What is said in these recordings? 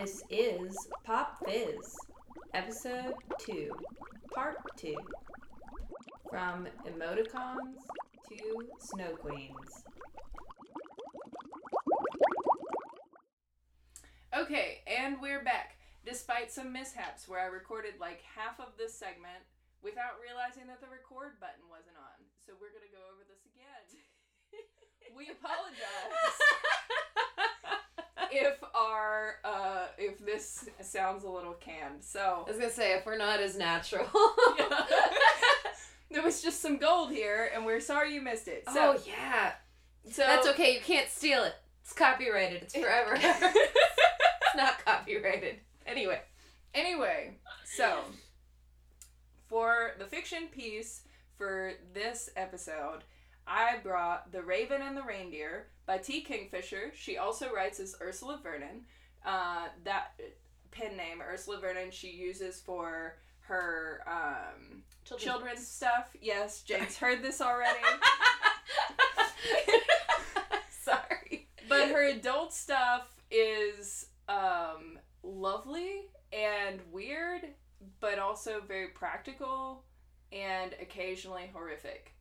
This is Pop Fizz, Episode 2, Part 2. From Emoticons to Snow Queens. Okay, and we're back. Despite some mishaps where I recorded like half of this segment without realizing that the record button wasn't on. So we're going to go over this again. we apologize if our uh if this sounds a little canned. So I was gonna say if we're not as natural. there was just some gold here and we're sorry you missed it. So, oh yeah, so that's okay. You can't steal it. It's copyrighted. It's forever. it's not copyrighted. Anyway, Anyway, so for the fiction piece for this episode, I brought The Raven and the Reindeer by T. Kingfisher. She also writes as Ursula Vernon. Uh, that pen name, Ursula Vernon, she uses for her um, Children's children's stuff. Yes, Jake's heard this already. sorry. but her adult stuff is um, lovely and weird, but also very practical and occasionally horrific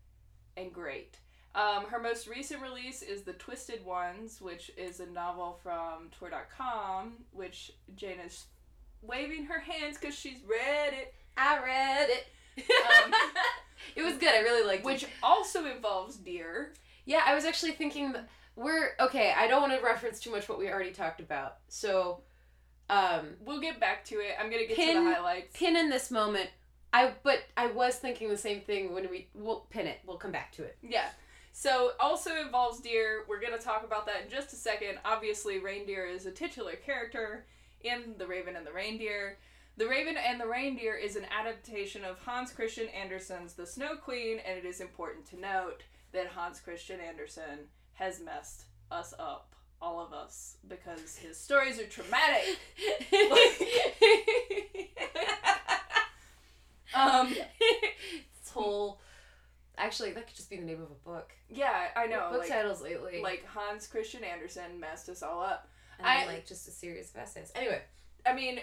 and great. Um, her most recent release is The Twisted Ones, which is a novel from Tor.com, which Jane is waving her hands because she's read it, I read it. Um, it was good. I really liked which it. Which also involves deer. Yeah, I was actually thinking we're okay. I don't want to reference too much what we already talked about. So, um, We'll get back to it. I'm gonna get to the highlights. pin in this moment. I but I was thinking the same thing when we we'll pin it. We'll come back to it. Yeah. So also involves deer. We're gonna talk about that in just a second. Obviously, reindeer is a titular character in The Raven and the Reindeer. The Raven and the Reindeer is an adaptation of Hans Christian Andersen's The Snow Queen, and it is important to note that Hans Christian Andersen has messed us up, all of us, because his stories are traumatic. Um, this whole actually that could just be the name of a book. yeah, I know. book like, titles lately. like Hans Christian Andersen messed us all up. and I- like just a series of essays. Anyway, I mean,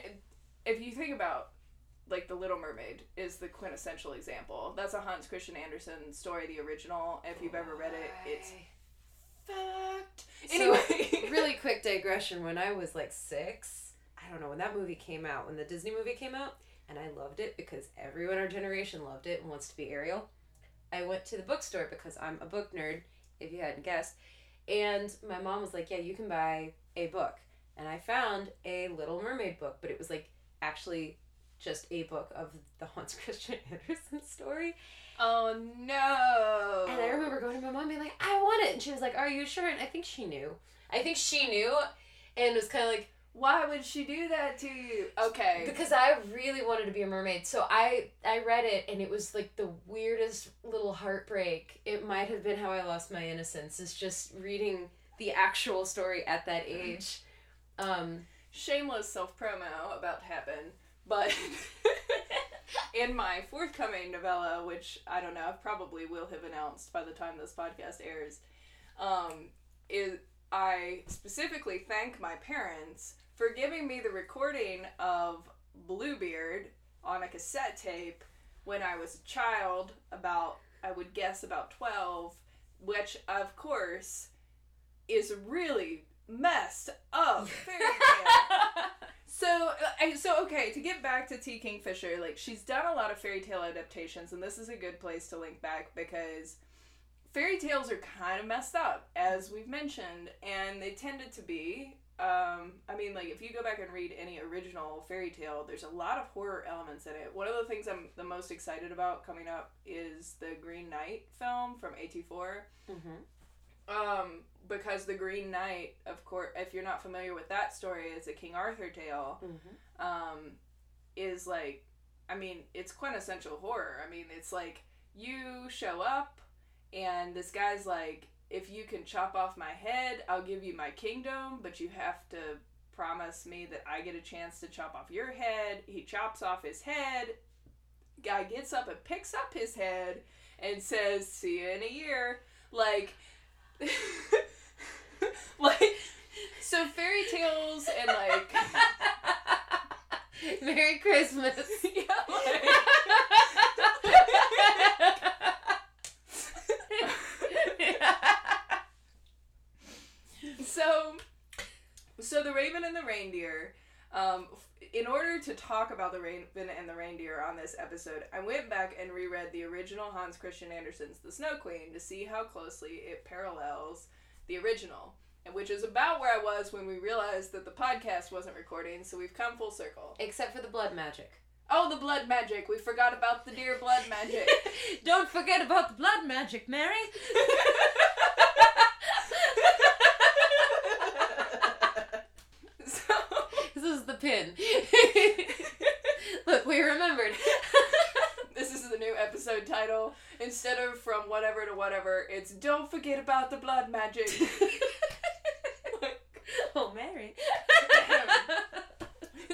if you think about like The Little Mermaid is the quintessential example. That's a Hans Christian Andersen story, the original. If you've ever read it, it's fact. Anyway, Anyway, really quick digression. When I was like six, I don't know when that movie came out, when the Disney movie came out, and I loved it because everyone in our generation loved it and wants to be Ariel. I went to the bookstore because I'm a book nerd, if you hadn't guessed, and my mom was like, "Yeah, you can buy a book," and I found a Little Mermaid book, but it was like actually just a book of the Hans Christian Andersen story. oh no! And I remember going to my mom and being like, I want it. And she was like, Are you sure? And I think she knew. I think she knew and was kind of like, Why would she do that to you? Okay. because I really wanted to be a mermaid. So I I read it and it was like the weirdest little heartbreak. It might have been how I lost my innocence, is just reading the actual story at that age. Um, shameless self promo about to happen, but in my forthcoming novella, which I don't know, probably will have announced by the time this podcast airs, um, is I specifically thank my parents for giving me the recording of Bluebeard on a cassette tape when I was a child, about I would guess about twelve, which of course is really messed up fairy tale. So, uh, so okay. To get back to T. Kingfisher, like she's done a lot of fairy tale adaptations, and this is a good place to link back because fairy tales are kind of messed up, as we've mentioned, and they tended to be. Um, I mean, like if you go back and read any original fairy tale, there's a lot of horror elements in it. One of the things I'm the most excited about coming up is the Green Knight film from A24 um, because the Green Knight, of course, if you're not familiar with that story, it's a King Arthur tale. Um, is like, I mean, it's quintessential horror. I mean, it's like you show up, and this guy's like, if you can chop off my head, I'll give you my kingdom, but you have to promise me that I get a chance to chop off your head. He chops off his head. Guy gets up and picks up his head and says, "See you in a year." Like, like, so fairy tales and like Merry Christmas. yeah, like, so so the raven and the reindeer um, in order to talk about the raven and the reindeer on this episode i went back and reread the original hans christian andersen's the snow queen to see how closely it parallels the original and which is about where i was when we realized that the podcast wasn't recording so we've come full circle Except for the blood magic. oh the blood magic we forgot about the deer blood magic Don't forget about the blood magic, Mary. so This is the pin. Look, we remembered. This is the new episode title. Instead of from whatever to whatever, it's don't forget about the blood magic. oh, Mary.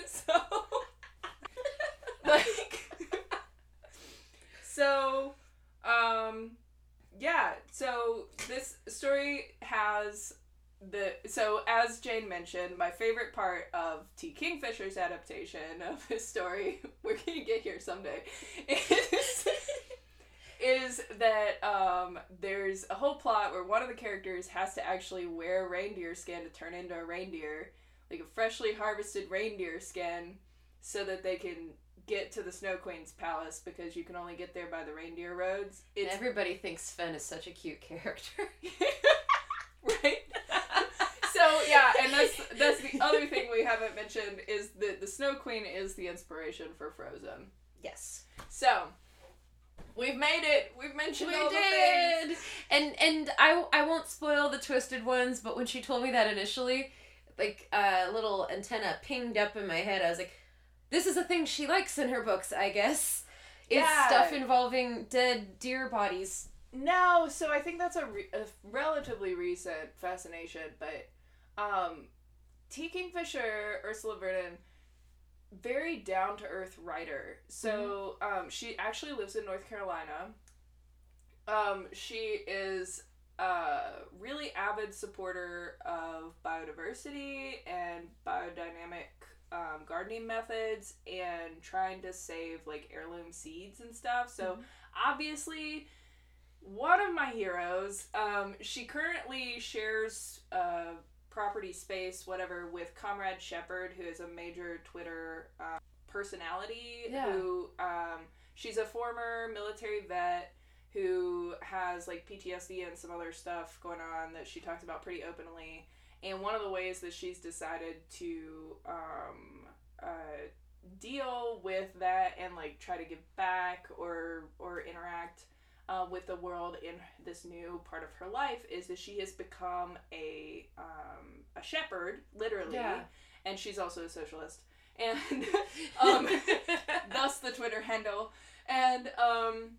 so, like, so, um, yeah. So this story has the so as Jane mentioned, my favorite part of T. Kingfisher's adaptation of his story, we're gonna get here someday, is is that um, there's a whole plot where one of the characters has to actually wear reindeer skin to turn into a reindeer, like a freshly harvested reindeer skin, so that they can get to the Snow Queen's palace because you can only get there by the reindeer roads. It's Everybody thinks Sven is such a cute character. right. So yeah, and that's that's the other thing we haven't mentioned is that the Snow Queen is the inspiration for Frozen. yes. So we've made it. We've mentioned We all the things. did. And and I I won't spoil the twisted ones, but when she told me that initially, like a little antenna pinged up in my head. I was like, this is a thing she likes in her books, I guess. It's Yeah. stuff involving dead deer bodies. No, so I think that's a, re- a relatively recent fascination, but um, T. Kingfisher, Ursula Vernon, very down to earth writer. So um, she actually lives in North Carolina. Um, she is a really avid supporter of biodiversity and biodynamic um, gardening methods and trying to save like heirloom seeds and stuff. So obviously one of my heroes. Um, she currently shares uh, property space, whatever, with Comrade Shepherd, who is a major Twitter uh, personality. Yeah. Who um, she's a former military vet who has like PTSD and some other stuff going on that she talks about pretty openly. And one of the ways that she's decided to um, uh, deal with that and like try to give back or or interact uh, with the world in this new part of her life is that she has become a um, a shepherd, literally, Yeah. and she's also a socialist, and um, thus the Twitter handle, and um,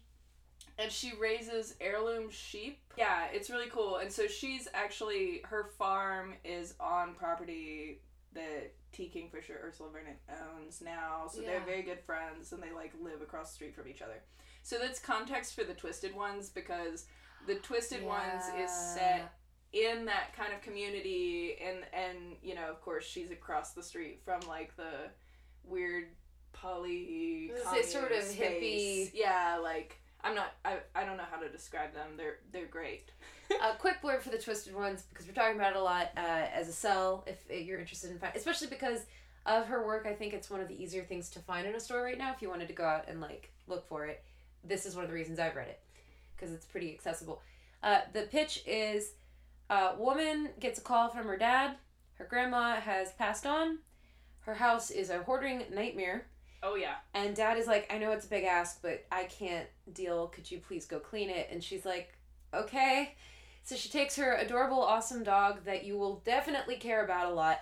and she raises heirloom sheep. Yeah, it's really cool, and so she's actually her farm is on property that T. Kingfisher Ursula Vernon owns now, so they're very good friends, and they like live across the street from each other. So that's context for the Twisted Ones because the Twisted Ones is set in that kind of community and and you know of course she's across the street from like the weird poly sort of space. hippie? yeah like i'm not I, I don't know how to describe them they're they're great a quick blurb for the twisted ones because we're talking about it a lot uh, as a cell if you're interested in find especially because of her work i think it's one of the easier things to find in a store right now if you wanted to go out and like look for it this is one of the reasons i've read it because it's pretty accessible uh, the pitch is a woman gets a call from her dad her grandma has passed on her house is a hoarding nightmare oh yeah and dad is like, I know it's a big ask, but I can't deal. Could you please go clean it? And she's like, okay. So she takes her adorable, awesome dog that you will definitely care about a lot.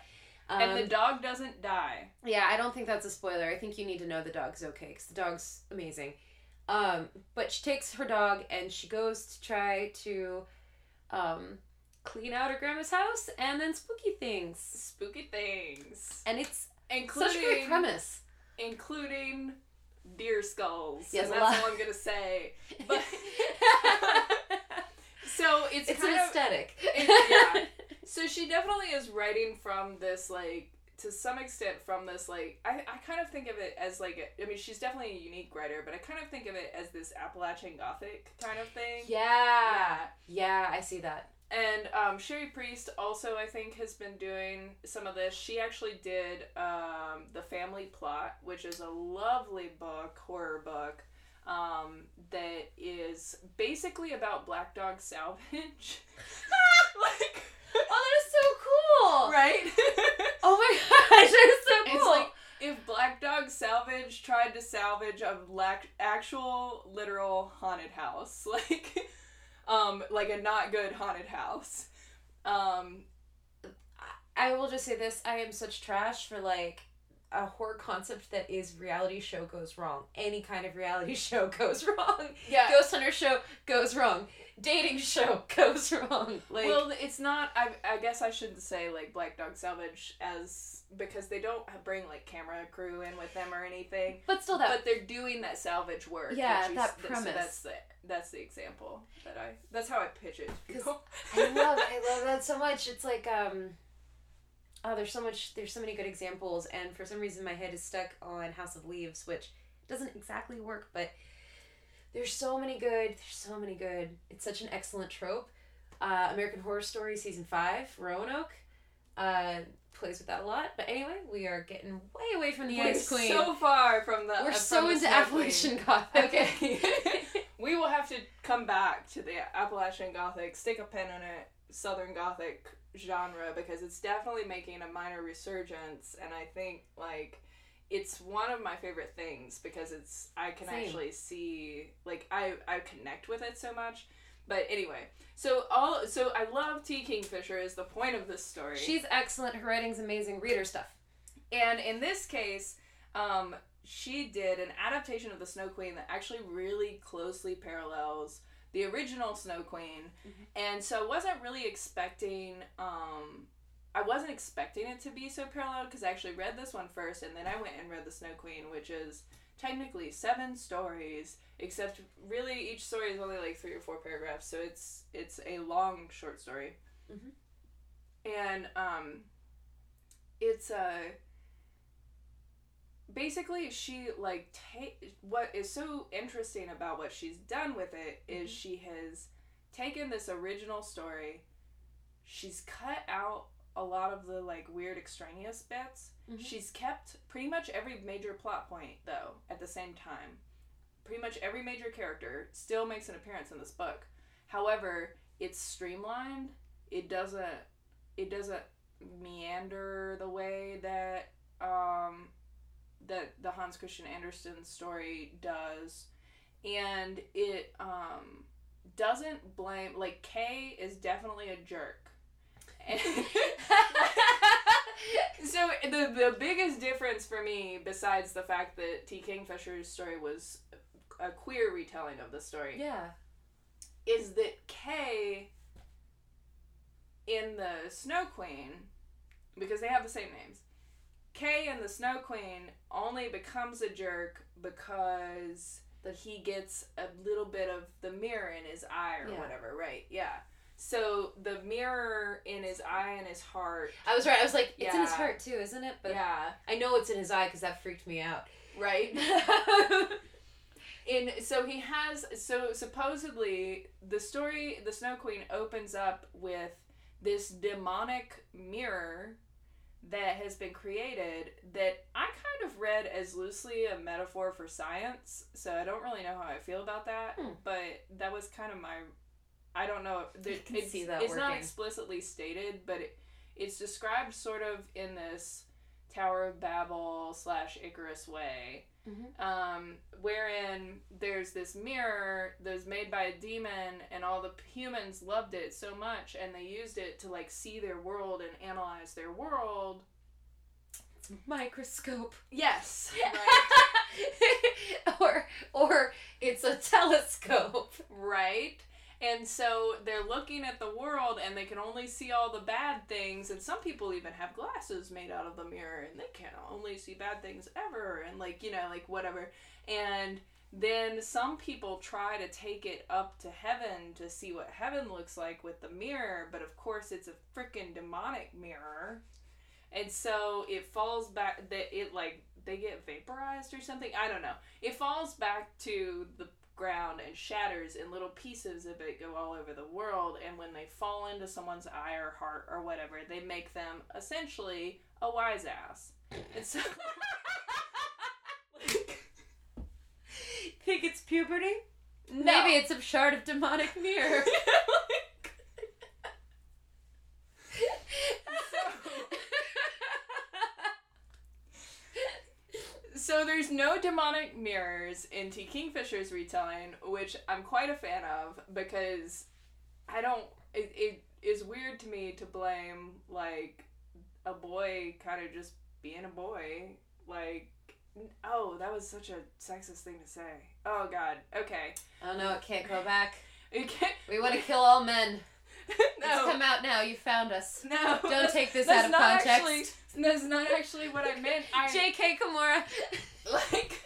Um, and the dog doesn't die yeah, I don't think that's a spoiler. I think you need to know the dog's okay because the dog's amazing. Um, but she takes her dog and she goes to try to um, clean out her grandma's house and then spooky things. spooky things And it's including such a great premise. including deer skulls Yes, and that's all i'm gonna say but so it's, it's kind an of aesthetic. It- yeah. So she definitely is writing from this like to some extent from this like I, I kind of think of it as like a, I mean she's definitely a unique writer, but I kind of think of it as this Appalachian Gothic kind of thing. Yeah. Yeah, I see that. And um, Cherie Priest also, I think, has been doing some of this. She actually did um, The Family Plot, which is a lovely book, horror book, um, that is basically about black dog salvage. like, Oh, that is so cool. right? Oh my gosh, that is so cool. It's like if Black Dog Salvage tried to salvage a black actual literal haunted house, like um like a not good haunted house. Um I will just say this: I am such trash for like a horror concept that is reality show goes wrong. Any kind of reality show goes wrong. yeah. Ghost Hunter show goes wrong. Dating show goes wrong. Like well, it's not. I, I guess I shouldn't say like Black Dog Salvage as because they don't bring like camera crew in with them or anything. but still that But they're doing that salvage work. Yeah, that so premise. that's the that's the example that I. That's how I pitch it. to 'Cause people. I love I love that so much. It's like um oh there's so much there's so many good examples and for some reason my head is stuck on House of Leaves, which doesn't exactly work, but there's so many good there's so many good. It's such an excellent trope. Uh, American Horror Story season five, Roanoke, uh, plays with that a lot. But anyway, we are getting way away from the We're Ice Queen. so far from the. We're uh, so from the into Snow Queen. Appalachian Gothic. Okay. we will have to come back to the Appalachian Gothic, stick a pin in it, Southern Gothic genre because it's definitely making a minor resurgence, and I think like it's one of my favorite things because it's I can Same. actually see like I I connect with it so much. But anyway, so all so I love T Kingfisher is the point of this story. She's excellent. Her writing's amazing. Reader stuff. And in this case, um, she did an adaptation of the Snow Queen that actually really closely parallels the original Snow Queen. And so I wasn't really expecting. Um, I wasn't expecting it to be so parallel because I actually read this one first, and then I went and read the Snow Queen, which is technically seven stories, except really each story is only like three or four paragraphs, so it's it's a long short story. Mhm. And um, it's a basically she like what is so interesting about what she's done with it is she has taken this original story she's cut out a lot of the like weird extraneous bits. Mhm. she's kept pretty much every major plot point though at the same time. Pretty much every major character still makes an appearance in this book. However it's streamlined. It doesn't it doesn't meander the way that um that the Hans Christian Andersen story does. And it um doesn't blame like Kay is definitely a jerk. So the the biggest difference for me besides the fact that T Kingfisher's story was a queer retelling of the story yeah. is that Kay in the Snow Queen, because they have the same names, Kay in the Snow Queen only becomes a jerk because that he gets a little bit of the mirror in his eye or Yeah. whatever, right? Yeah. So the mirror in his eye and his heart. I was right. I was like, it's in his heart too, isn't it? But yeah. I know it's in his eye because that freaked me out. Right. in so he has so supposedly the story the snow queen opens up with this demonic mirror that has been created that i kind of read as loosely a metaphor for science so i don't really know how i feel about that Hmm. but that was kind of my i don't know the, can it's, see that it's not explicitly stated but it, it's described sort of in this tower of babel slash icarus way Mhm. um, wherein there's this mirror that was made by a demon, and all the humans loved it so much, and they used it to like see their world and analyze their world. Microscope. Yes, right, or or it's a telescope. right. And so they're looking at the world, and they can only see all the bad things. And some people even have glasses made out of the mirror, and they can only see bad things ever, and like you know, like whatever. And then some people try to take it up to heaven to see what heaven looks like with the mirror, but of course it's a freaking demonic mirror. and so it falls back. That it like they get vaporized or something. I don't know. It falls back to the ground and shatters, and little pieces of it go all over the world. And when they fall into someone's eye or heart or whatever, they make them essentially a wise ass. And so. Think it's puberty? no. Maybe it's a shard of demonic mirror. So there's no demonic mirrors in T. Kingfisher's retelling, which I'm quite a fan of because I don't. It, it is weird to me to blame like a boy kind of just being a boy. Like, oh, that was such a sexist thing to say. Oh God. Okay. oh no, it can't go back. We want to kill all men. It's come out now. You found us. No. Don't take this out of not context. Actually, that's not actually what I meant. I J.K. Kimura. like.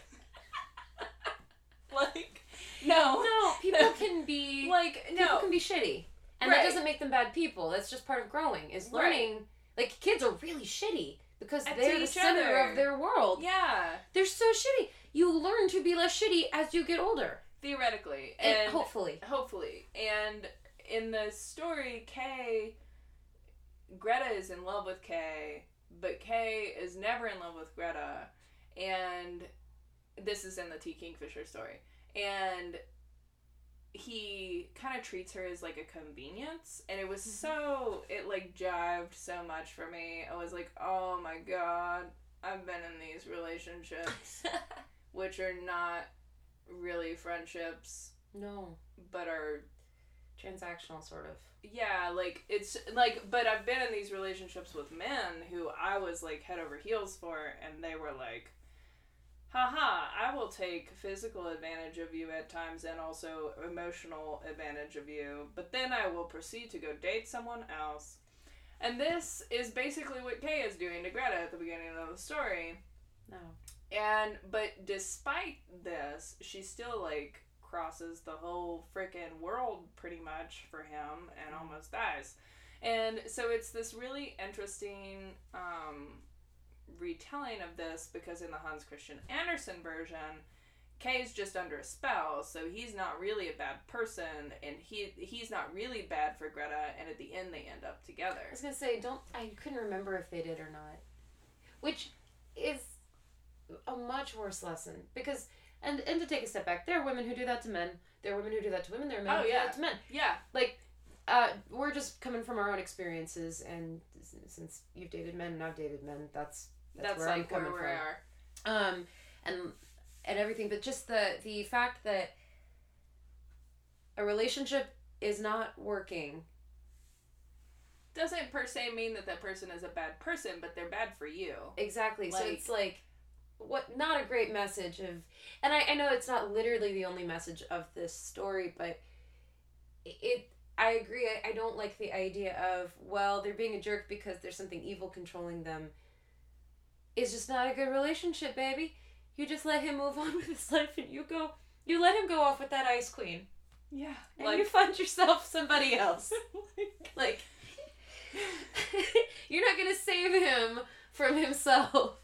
like. No. No, people can be Like people no. can be shitty, and Right. that doesn't make them bad people. That's just part of growing. Is Right. learning. Like kids are really shitty because And they're the center other. of their world. Yeah. They're so shitty. You learn to be less shitty as you get older, Theoretically. and, And hopefully. hopefully. And in the story, Kay Greta is in love with Kay, but Kay is never in love with Greta. And this is in the T. Kingfisher story. And he kind of treats her as like a convenience and it was mm-hmm. so it like jived so much for me i was like oh my god i've been in these relationships which are not really friendships no, but are transactional sort of. yeah like it's like but i've been in these relationships with men who i was like head over heels for and they were like haha i will take physical advantage of you at times and also emotional advantage of you but then i will proceed to go date someone else and this is basically what kay is doing to greta at the beginning of the story No. and but despite this, she still like crosses the whole freaking world pretty much for him and almost dies. And so it's this really interesting um, retelling of this because in the Hans Christian Andersen version, Kay is just under a spell, so he's not really a bad person, and he he's not really bad for Greta. And at the end, they end up together. I was gonna say, don't I couldn't remember if they did or not, which is a much worse lesson because and and to take a step back, there are women who do that to men. There are women who do that to women. There are men Oh, who yeah. do that to men. Yeah, Like, Uh, we're just coming from our own experiences, and since you've dated men and I've dated men, that's that's, that's, where I'm like where coming we from. are. um and and everything but just the the fact that a relationship is not working Doesn't per se mean that that person is a bad person, but they're bad for you. exactly so it's like what not a great message of and I, I know it's not literally the only message of this story but it i agree I, I don't like the idea of well they're being a jerk because there's something evil controlling them. It's just not a good relationship baby. You just let him move on with his life and you go you let him go off with that ice queen. Yeah, and like you find yourself somebody else. Like you're not gonna save him from himself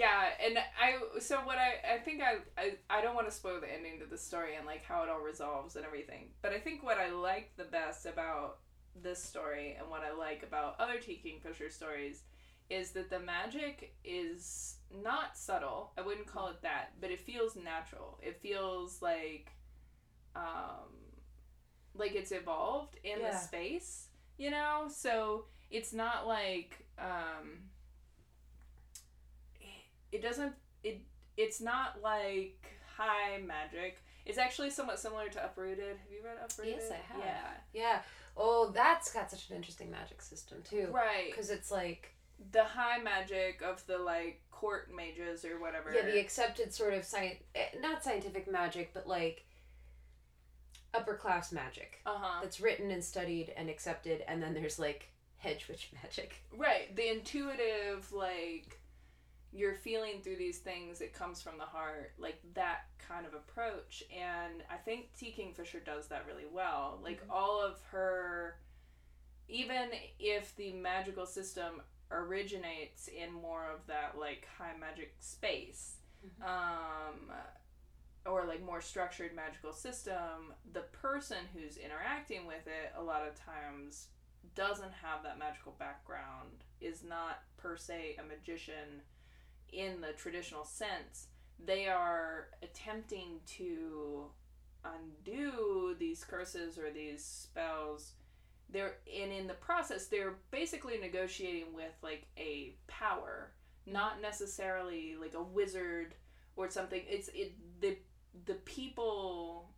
yeah, and I so what I I think I I, I don't want to spoil the ending to the story and like how it all resolves and everything, but I think what I like the best about this story and what I like about other T. Kingfisher stories is that the magic is not subtle. I wouldn't call it that, but it feels natural. It feels like um like it's evolved in the space, you know? So it's not like um it doesn't it it's not like high magic. It's actually somewhat similar to Uprooted. Have you read Uprooted? Yes, I have. Yeah. Yeah. Oh, that's got such an interesting magic system too. Right. Because it's like The high magic of the like court mages or whatever. yeah, the accepted sort of science, not scientific magic, but like upper class magic uh-huh. that's written and studied and accepted, and then there's like hedge witch magic. Right. The intuitive, like, you're feeling through these things, it comes from the heart, like that kind of approach. And I think T. Kingfisher does that really well. Like, all of her, even if the magical system originates in more of that like high magic space. Um or like more structured magical system, the person who's interacting with it a lot of times doesn't have that magical background, is not per se a magician in the traditional sense. They are attempting to undo these curses or these spells. They're and in the process they're basically negotiating with like a power, not necessarily like a wizard or something. It's it the the people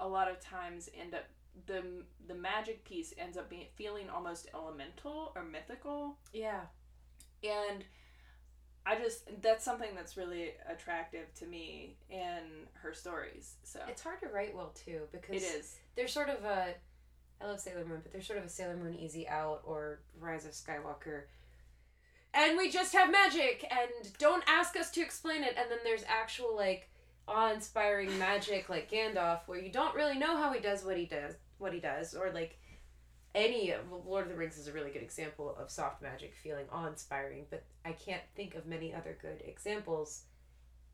a lot of times end up the the magic piece ends up being feeling almost elemental or mythical Yeah. and I just that's something that's really attractive to me in her stories. So It's hard to write well too because it is. There's sort of a I love Sailor Moon, but there's sort of a Sailor Moon Easy Out or Rise of Skywalker. And we just have magic and don't ask us to explain it and then there's actual like awe-inspiring magic like Gandalf where you don't really know how he does what he does what he does or like any Lord of the Rings is a really good example of soft magic feeling awe-inspiring, but I can't think of many other good examples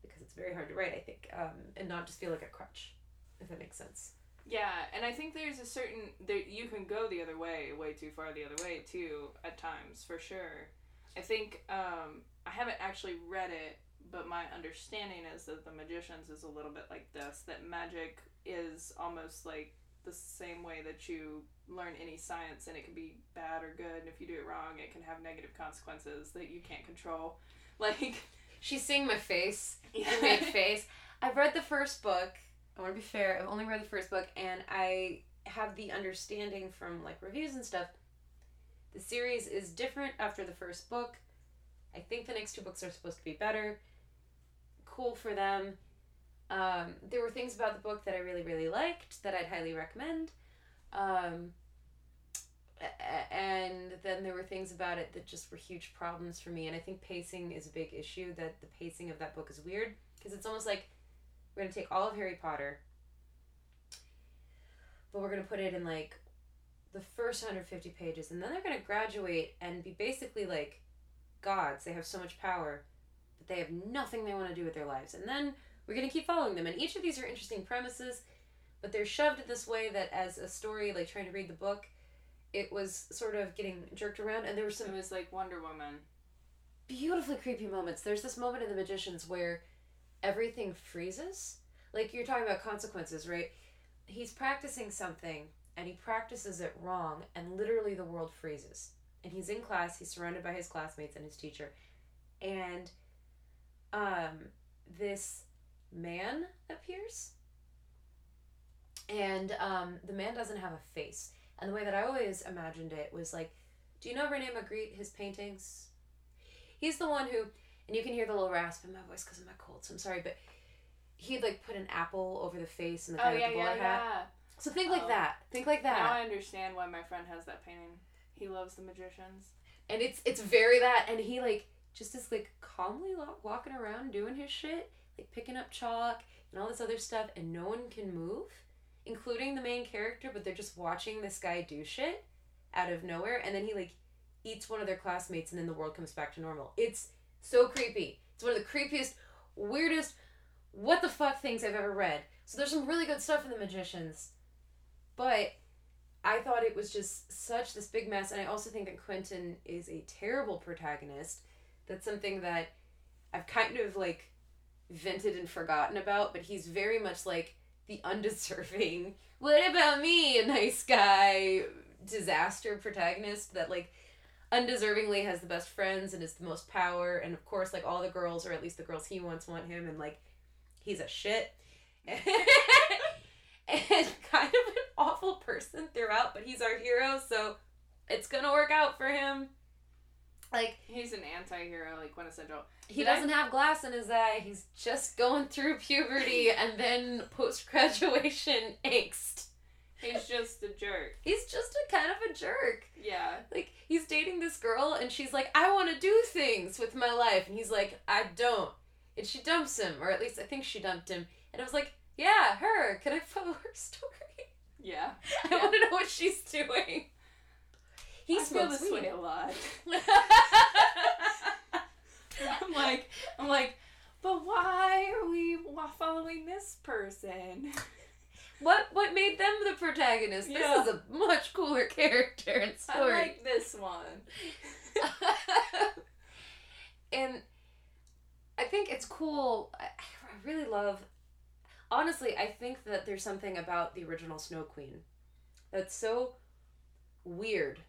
because it's very hard to write, I think, um, and not just feel like a crutch, if that makes sense. Yeah, and I think there's a certain that you can go the other way, way too far the other way too at times for sure. I think um, I haven't actually read it, but my understanding is that the magicians is a little bit like this. That magic is almost like the same way that you learn any science, and it can be bad or good. And if you do it wrong, it can have negative consequences that you can't control. Like She's seeing my face. I made face. I've read the first book. I want to be fair. I've only read the first book, and I have the understanding from like reviews and stuff. The series is different after the first book. I think the next two books are supposed to be better. Cool for them. Um, there were things about the book that I really, really liked that I'd highly recommend. Um, and then there were things about it that just were huge problems for me and i think pacing is a big issue that the pacing of that book is weird because it's almost like we're going to take all of harry potter but we're going to put it in like the first 150 pages and then they're going to graduate and be basically like gods they have so much power but they have nothing they want to do with their lives and then we're going to keep following them and each of these are interesting premises but they're shoved this way that as a story like trying to read the book it was sort of getting jerked around and there were some it was like Wonder Woman. beautifully creepy moments. There's this moment in The Magicians where everything freezes. Like you're talking about consequences, right? He's practicing something and he practices it wrong, and literally the world freezes. And he's in class, he's surrounded by his classmates and his teacher. And um, this man appears. And um, the man doesn't have a face. And the way that I always imagined it was like, do you know Rene Magritte, his paintings? He's the one who, and you can hear the little rasp in my voice because of my cold, so I'm sorry, but he'd like put an apple over the face and the Oh guy yeah, with the yeah, bowler hat. yeah. So think like Oh. that. Think like that. Now I understand why my friend has that painting. He loves the magicians. and it's it's very that and he like just is like calmly walking around doing his shit like picking up chalk and all this other stuff and no one can move including the main character but they're just watching this guy do shit out of nowhere and then he like eats one of their classmates and then the world comes back to normal. It's so creepy. It's one of the creepiest weirdest what the fuck things i've ever read. So there's some really good stuff in the magicians but I thought it was just such this big mess, and I also think that Quentin is a terrible protagonist. That's something that I've kind of like vented and forgotten about, but he's very much like the undeserving. What about me, a nice guy disaster protagonist that like undeservingly has the best friends and is the most power, and of course, like all the girls, or at least the girls he wants, want him, and like he's a shit. and kind of an awful person throughout, but he's our hero, so it's gonna work out for him. Like He's an anti-hero, like quintessential. he Did doesn't have glass in his eye. He's just going through puberty and then post graduation angst. He's just a jerk. He's just a kind of a jerk. Yeah. Like he's dating this girl and she's like, "I want to do things with my life," and he's like, "I don't." And she dumps him, or at least I think she dumped him. And I was like, "Yeah, her. Can I follow her story? Yeah. I Yeah. want to know what she's doing." He I smokes this weed. way a lot. I'm like, I'm like, but why are we following this person? What what made them the protagonist? This Yeah. is a much cooler character and story. I like this one. and I think it's cool. I, I really love. Honestly, I think that there's something about the original Snow Queen that's so weird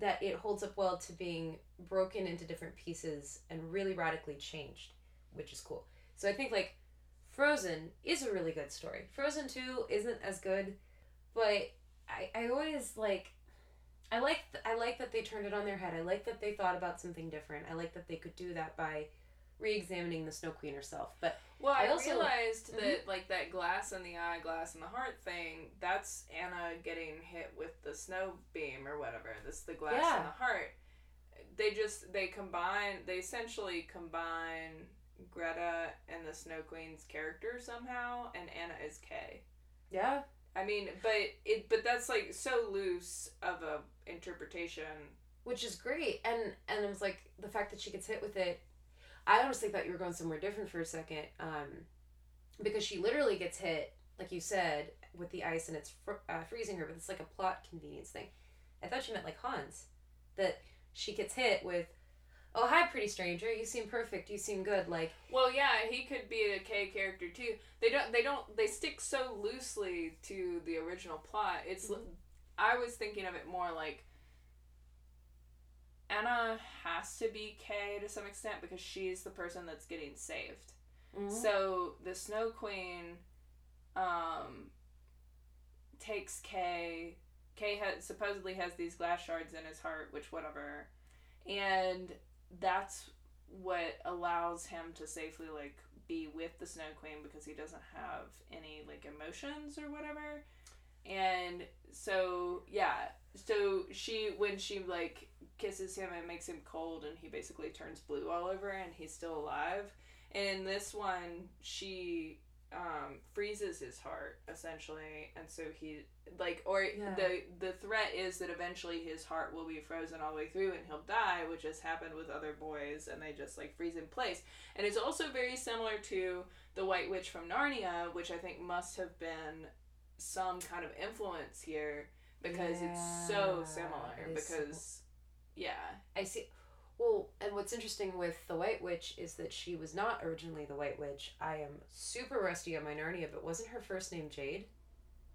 that it holds up well to being broken into different pieces and really radically changed, which is cool. So I think like Frozen is a really good story. Frozen 2 isn't as good, but I, I always like I like th- I like that they turned it on their head. I like that they thought about something different. I like that they could do that by re-examining the Snow Queen herself. But Well, I, I also- realized Mhm. that like that glass in the eye, glass in the heart thing. That's Anna getting hit with the snow beam or whatever. This the glass Yeah. in the heart. They just they combine. They essentially combine Greta and the Snow Queen's character somehow, and Anna is Kay. yeah, I mean, but it but that's like so loose of a interpretation. which is great. And and it was like the fact that she gets hit with it. I honestly thought you were going somewhere different for a second, um, because she literally gets hit, like you said, with the ice and it's fr- uh, freezing her. But it's like a plot convenience thing. I thought she meant like Hans, that she gets hit with, "Oh hi, pretty stranger. You seem perfect. You seem good." Like Well, yeah, he could be a Kay character too. They don't. They don't. They stick so loosely to the original plot. It's. Mhm. I was thinking of it more like. Anna has to be Kay to some extent because she's the person that's getting saved. mhm. So the Snow Queen, um, takes Kay. Kay has supposedly has these glass shards in his heart, which whatever, and that's what allows him to safely like be with the Snow Queen because he doesn't have any like emotions or whatever. And so yeah, so she when she like kisses him and makes him cold and he basically turns blue all over and he's still alive. And in this one she um freezes his heart essentially and so he like or Yeah. the the threat is that eventually his heart will be frozen all the way through and he'll die which has happened with other boys and they just like freeze in place and it's also very similar to the white witch from narnia which i think must have been some kind of influence here because it's so similar it is because yeah I see. Well, and what's interesting with the White Witch is that she was not originally the White Witch. I am super rusty on my Narnia, but wasn't her first name Jade?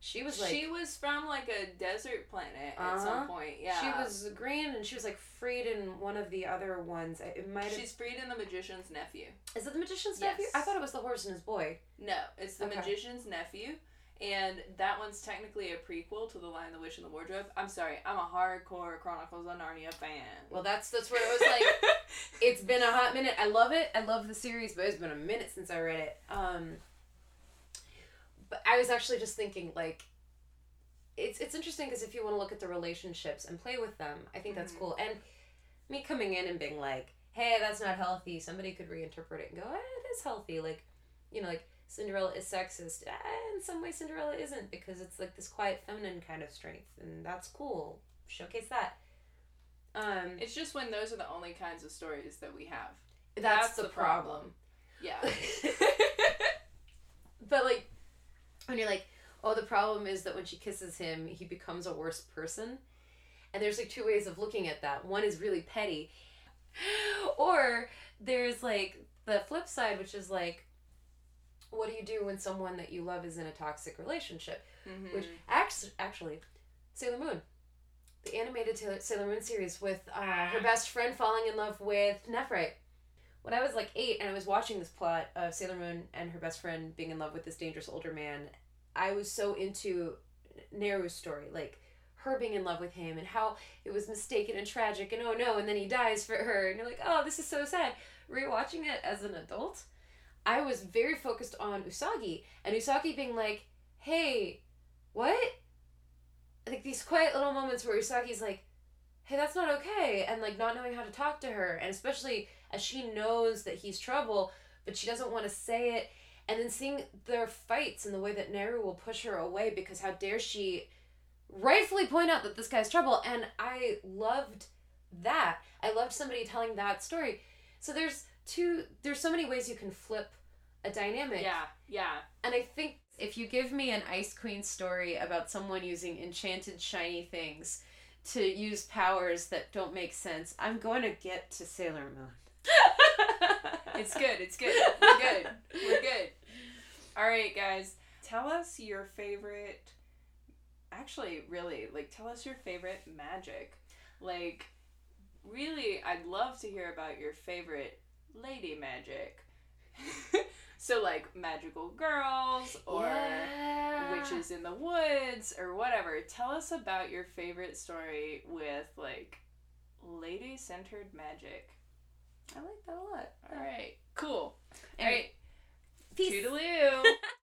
She was like she was from like a desert planet at Uh-huh. some point yeah she was green, and she was like freed in one of the other ones. It might have. she's freed in the magician's nephew Is it the magician's Yes. nephew? I thought it was the horse and his boy. No, it's the Okay. magician's nephew, and that one's technically a prequel to The Lion, the Witch, and the Wardrobe. I'm sorry, I'm a hardcore Chronicles of Narnia fan. Well, that's that's where it was like. it's been a hot minute. I love it. I love the series, but it's been a minute since I read it. Um, but I was actually just thinking like, it's it's interesting because if you want to look at the relationships and play with them, I think that's Mhm. cool. And me coming in and being like, hey, that's not healthy. Somebody could reinterpret it and go, eh, it is healthy. Like, you know, like Cinderella is sexist. Eh, in some way, Cinderella isn't because it's like this quiet feminine kind of strength, and that's cool. Showcase that. Um, it's just when those are the only kinds of stories that we have. that's, that's the, the problem. Yeah. but like when you're like, oh, the problem is that when she kisses him, he becomes a worse person. And there's like two ways of looking at that. One is really petty, or there's like the flip side, which is like, what do you do when someone that you love is in a toxic relationship? Mhm. Which actually, actually, Sailor Moon, the animated Sailor Moon series with uh, her best friend falling in love with Nephrite. When I was like eight and I was watching this plot of Sailor Moon and her best friend being in love with this dangerous older man, I was so into Naru's story, like her being in love with him and how it was mistaken and tragic and oh no, and then he dies for her and you're like, oh, this is so sad. Rewatching it as an adult, I was very focused on Usagi and Usagi being like, hey, what? Like these quiet little moments where Usagi's like, hey, that's not okay, and like not knowing how to talk to her, and especially as she knows that he's trouble, but she doesn't want to say it, and then seeing their fights and the way that Naru will push her away because how dare she rightfully point out that this guy's trouble, and I loved that. I loved somebody telling that story. So there's two there's so many ways you can flip a dynamic. Yeah, yeah. And I think if you give me an Ice Queen story about someone using enchanted shiny things to use powers that don't make sense, I'm going to get to Sailor Moon. It's good. It's good. We're good. We're good. All right, guys. Tell us your favorite. Actually, really, like, tell us your favorite magic. Like, really, I'd love to hear about your favorite lady magic. so, like, magical girls or Yeah. witches in the woods or whatever. Tell us about your favorite story with, like, lady centered magic. I like that a lot. All right. Cool. All right. Peace. Toodaloo.